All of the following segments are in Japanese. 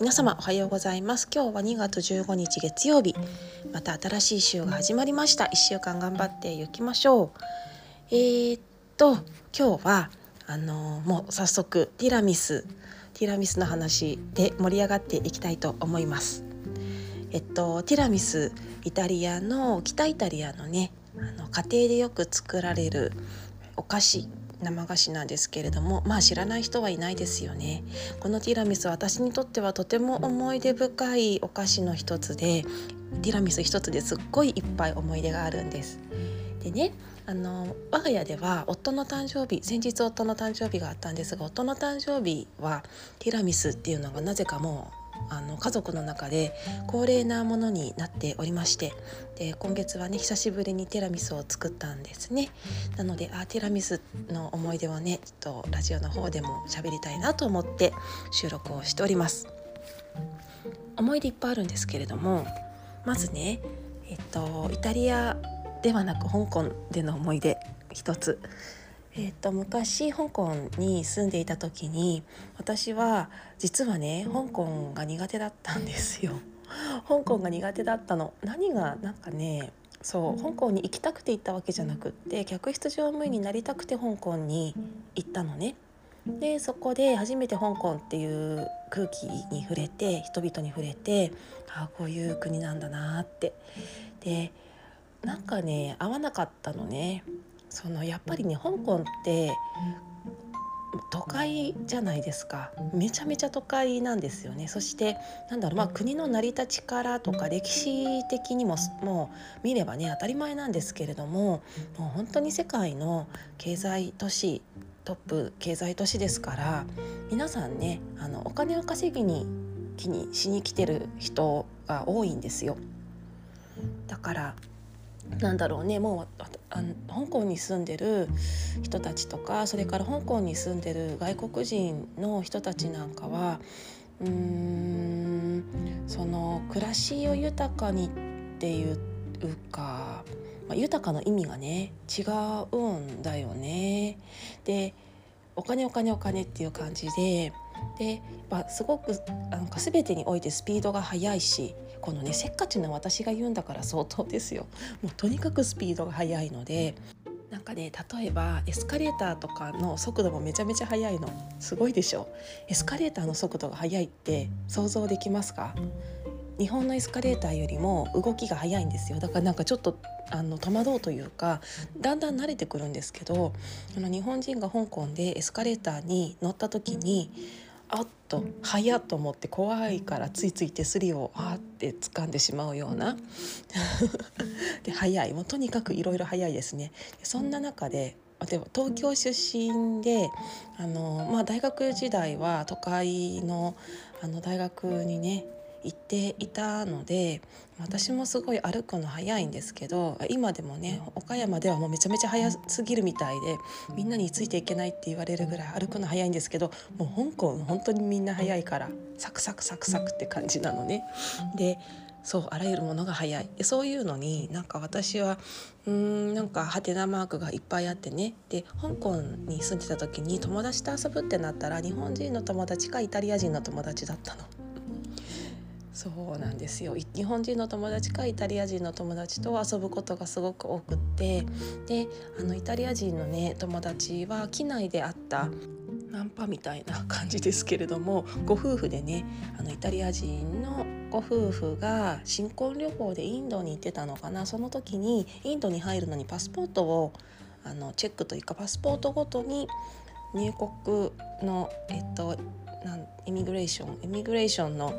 皆様おはようございます。今日は2月15日月曜日。また新しい週が始まりました。1週間頑張っていきましょう。えー、っと今日はあのー、もう早速ティラミスティラミスの話で盛り上がっていきたいと思います。えっとティラミスイタリアの北イタリアのねあの家庭でよく作られるお菓子生菓子なんですけれどもまあ知らない人はいないですよね。このティラミスは私にとってはとても思い出深いお菓子の一つでティラミス一つですっごいいっぱい思い出があるんです。でねあの我が家では夫の誕生日先日夫の誕生日があったんですが夫の誕生日はティラミスっていうのがなぜかもうあの家族の中で恒例なものになっておりましてで今月はね久しぶりにティラミスを作ったんですね。なのであティラミスの思い出をねちょっとラジオの方でも喋りたいなと思って収録をしております。思い出いっぱいあるんですけれどもまずねえっとイタリアではなく香港での思い出一つ。えーと、昔香港に住んでいた時に私は実はね香港が苦手だったんですよ。香港が苦手だったの。何がなんかねそう香港に行きたくて行ったわけじゃなくって客室乗務員になりたくて香港に行ったのね。でそこで初めて香港っていう空気に触れて人々に触れてああこういう国なんだなって。でなんかね合わなかったのねそのやっぱりね香港って都会じゃないですかめちゃめちゃ都会なんですよねそしてなんだろうまあ国の成り立ちからとか歴史的にももう見ればね当たり前なんですけれどももう本当に世界の経済都市トップ経済都市ですから皆さんねあのお金を稼ぎに気にしに来てる人が多いんですよ。だからなんだろうねもうあの香港に住んでる人たちとかそれから香港に住んでる外国人の人たちなんかはうーんその暮らしを豊かにっていうか、まあ、豊かの意味がね違うんだよね。でお金お金お金っていう感じでで、まあ、すごくなんか全てにおいてスピードが速いしこのねせっかちな私が言うんだから相当ですよ。もうとにかくスピードが速いのでなんかね例えばエスカレーターとかの速度もめちゃめちゃ速いのすごいでしょ。エスカレーターの速度が速いって想像できますか？日本のエスカレーターよりも動きが速いんですよ。だからなんかちょっとあの戸惑うというかだんだん慣れてくるんですけどあの日本人が香港でエスカレーターに乗った時にあっと早っと思って怖いからついつい手すりをあって掴んでしまうような。で早い。もうとにかくいろいろ早いですね。そんな中ででも東京出身であの、まあ、大学時代は都会のあの大学にね行っていたので私もすごい歩くの早いんですけど今でもね岡山ではもうめちゃめちゃ早すぎるみたいでみんなについていけないって言われるぐらい歩くの早いんですけどもう香港本当にみんな早いからサクサクサクサクって感じなのね。でそうあらゆるものが早いでそういうのになんか私はうーんなんかハテナマークがいっぱいあってねで香港に住んでた時に友達と遊ぶってなったら日本人の友達かイタリア人の友達だったの。そうなんですよ。日本人の友達かイタリア人の友達と遊ぶことがすごく多くって。であのイタリア人のね友達は機内で会ったナンパみたいな感じですけれどもご夫婦でねあのイタリア人のご夫婦が新婚旅行でインドに行ってたのかな。その時にインドに入るのにパスポートをあのチェックというかパスポートごとに入国のえっとなんイミグレーションイミグレーションの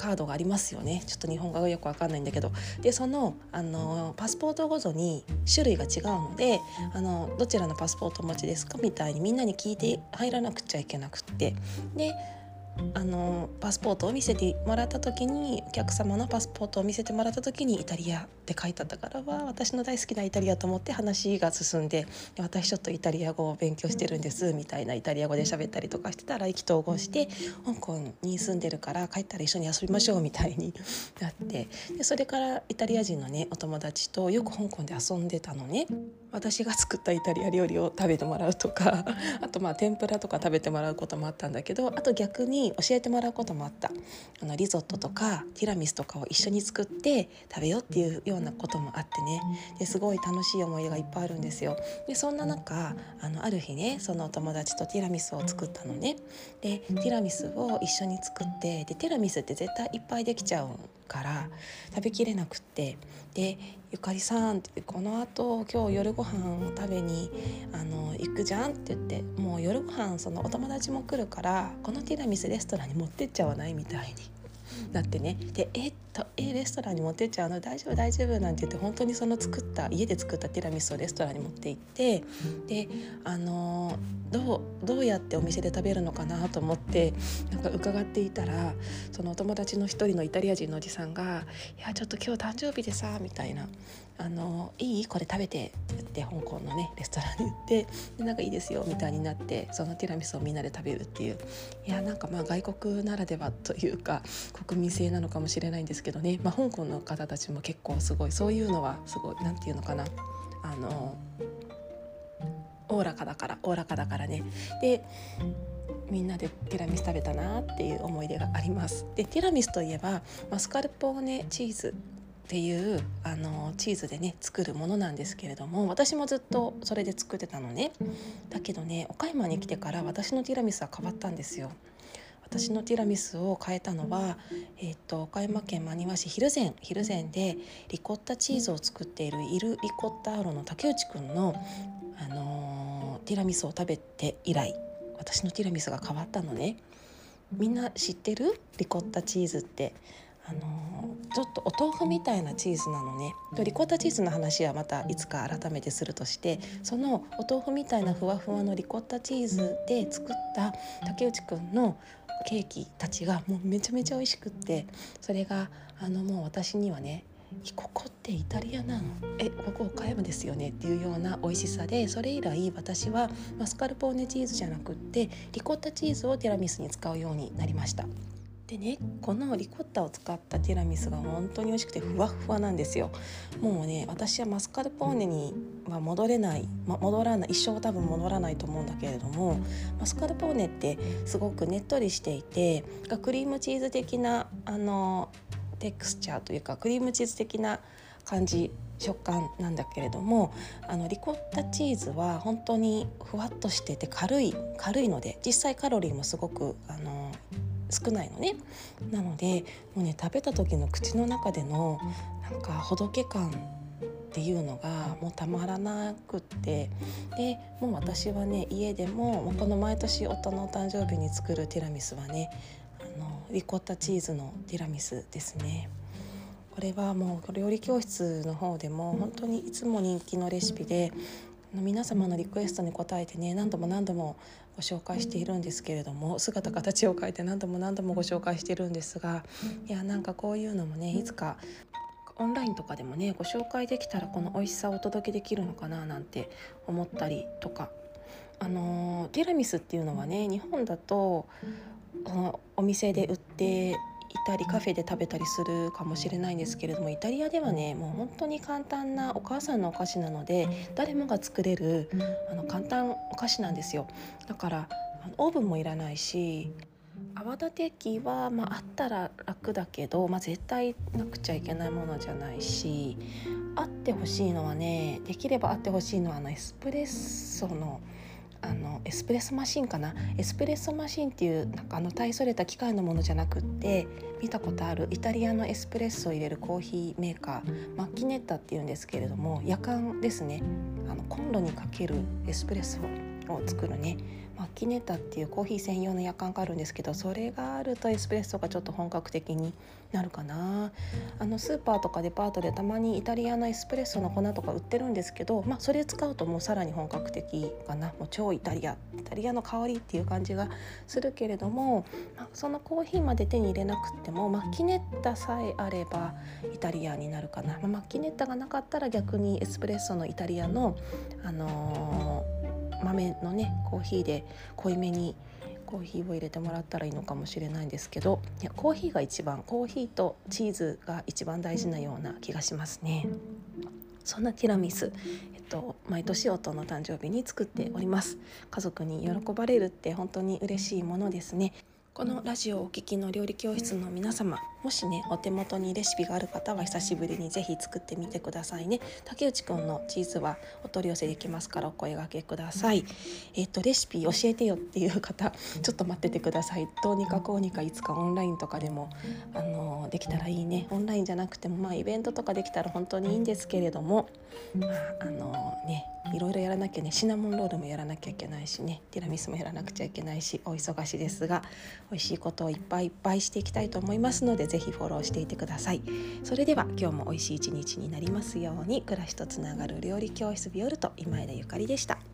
カードがありますよね。ちょっと日本語がよくわかんないんだけど。でそのあのパスポートごとに種類が違うのであのどちらのパスポートお持ちですかみたいにみんなに聞いて入らなくちゃいけなくって。であのパスポートを見せてもらった時にお客様のパスポートを見せてもらった時にイタリアって書いてあったからは私の大好きなイタリアと思って話が進んで私ちょっとイタリア語を勉強してるんですみたいなイタリア語で喋ったりとかしてたら意気投合して香港に住んでるから帰ったら一緒に遊びましょうみたいになってでそれからイタリア人のねお友達とよく香港で遊んでたのね。私が作ったイタリア料理を食べてもらうとかあとまあ天ぷらとか食べてもらうこともあったんだけどあと逆に教えてもらうこともあった。あのリゾットとかティラミスとかを一緒に作って食べようっていうようなこともあってね。ですごい楽しい思い出がいっぱいあるんですよ。でそんな中あのある日ねそのお友達とティラミスを作ったのね。でティラミスを一緒に作ってでティラミスって絶対いっぱいできちゃうから食べきれなくってで「ゆかりさん」ってこのあと今日夜ご飯を食べにあの行くじゃんって言ってもう夜ご飯そのお友達も来るからこのティラミスレストランに持ってっちゃわないみたいに。なってね。で「えっとえレストランに持ってっちゃうの？大丈夫大丈夫」なんて言って本当にその作った家で作ったティラミスをレストランに持って行ってであのどうどうやってお店で食べるのかなと思ってなんか伺っていたらそのお友達の一人のイタリア人のおじさんが「いやちょっと今日誕生日でさ」みたいな「あのいい？これ食べて」って言って香港のねレストランに行ってでなんかいいですよみたいになってそのティラミスをみんなで食べるっていう。いやなんかまあ外国ならではというか国民性なのかもしれないんですけどね、まあ、香港の方たちも結構すごいそういうのはすごい何て言うのかな。あのおおらかだからおおらかだからね。でみんなでティラミス食べたなっていう思い出があります。でティラミスといえばマスカルポーネチーズっていうあのチーズでね作るものなんですけれども私もずっとそれで作ってたのね。だけどね岡山に来てから私のティラミスは変わったんですよ。私のティラミスを変えたのは、えーと、岡山県真庭市蒜山蒜山でリコッタチーズを作っているイル・リコッタアロの竹内くんの、あのー、ティラミスを食べて以来私のティラミスが変わったのね。みんな知ってる？リコッタチーズって。あのちょっとお豆腐みたいなチーズなのね。リコッタチーズの話はまたいつか改めてするとしてそのお豆腐みたいなふわふわのリコッタチーズで作った竹内くんのケーキたちがもうめちゃめちゃ美味しくってそれがあのもう私にはねここってイタリアなの？えここ岡山ですよね？っていうような美味しさでそれ以来私はマスカルポーネチーズじゃなくってリコッタチーズをティラミスに使うようになりました。でねこのリコッタを使ったティラミスが本当に美味しくてふわふわなんですよ。もうね私はマスカルポーネには戻れない、ま、戻らない。一生多分戻らないと思うんだけれどもマスカルポーネってすごくねっとりしていてクリームチーズ的なあのテクスチャーというかクリームチーズ的な感じ食感なんだけれどもあのリコッタチーズは本当にふわっとしてて軽い軽いので実際カロリーもすごくあの少ないのねなのでもうね食べた時の口の中でのなんかほどけ感っていうのがもうたまらなくってでもう私はね家でもこの毎年夫のお誕生日に作るティラミスはねあのリコッタチーズのティラミスですね。これはもう料理教室の方でも本当にいつも人気のレシピで皆様のリクエストに応えてね何度も何度もご紹介しているんですけれども姿形を変えて何度も何度もご紹介しているんですがいやなんかこういうのもねいつかオンラインとかでもねご紹介できたらこの美味しさをお届けできるのかななんて思ったりとか。あのティラミスっていうのはね日本だとお店で売っていたりカフェで食べたりするかもしれないんですけれどもイタリアではねもう本当に簡単なお母さんのお菓子なので誰もが作れるあの簡単お菓子なんですよ。だからオーブンもいらないし泡立て器は、まあ、あったら楽だけど、まあ、絶対なくちゃいけないものじゃないしあってほしいのはねできればあってほしいのはあのエスプレッソのあのエスプレッソマシンかな？エスプレッソマシンっていうなんかあの大それた機械のものじゃなくって見たことあるイタリアのエスプレッソを入れるコーヒーメーカーマッキネッタっていうんですけれども夜間ですね。あのコンロにかけるエスプレッソを作るね。マッキネタっていうコーヒー専用の夜間があるんですけどそれがあるとエスプレッソがちょっと本格的になるかな。あのスーパーとかデパートでたまにイタリアのエスプレッソの粉とか売ってるんですけど、まあ、それ使うともうさらに本格的かな。もう超イタリアイタリアの香りっていう感じがするけれども、まあ、そのコーヒーまで手に入れなくてもマッキネッタさえあればイタリアになるかな、まあ、マッキネッタがなかったら逆にエスプレッソのイタリアの、あのー豆のねコーヒーで濃いめにコーヒーを入れてもらったらいいのかもしれないんですけどいやコーヒーが一番コーヒーとチーズが一番大事なような気がしますね。そんなティラミス、えっと、毎年夫の誕生日に作っております家族に喜ばれるって本当に嬉しいものですねこのラジオをお聞きの料理教室の皆様もしねお手元にレシピがある方は久しぶりにぜひ作ってみてくださいね。竹内くんのチーズはお取り寄せできますからお声がけください。えっ、とレシピ教えてよっていう方ちょっと待っててください。どうにかこうにかいつかオンラインとかでもあのできたらいいね。オンラインじゃなくてもまあイベントとかできたら本当にいいんですけれどもまああのねいろいろやらなきゃねシナモンロールもやらなきゃいけないしねティラミスもやらなくちゃいけないしお忙しいですが美味しいことをいっぱいいっぱいしていきたいと思いますので是非フォローしていてください。それでは今日も美味しい一日になりますように暮らしとつながる料理教室ビオルト今枝ゆかりでした。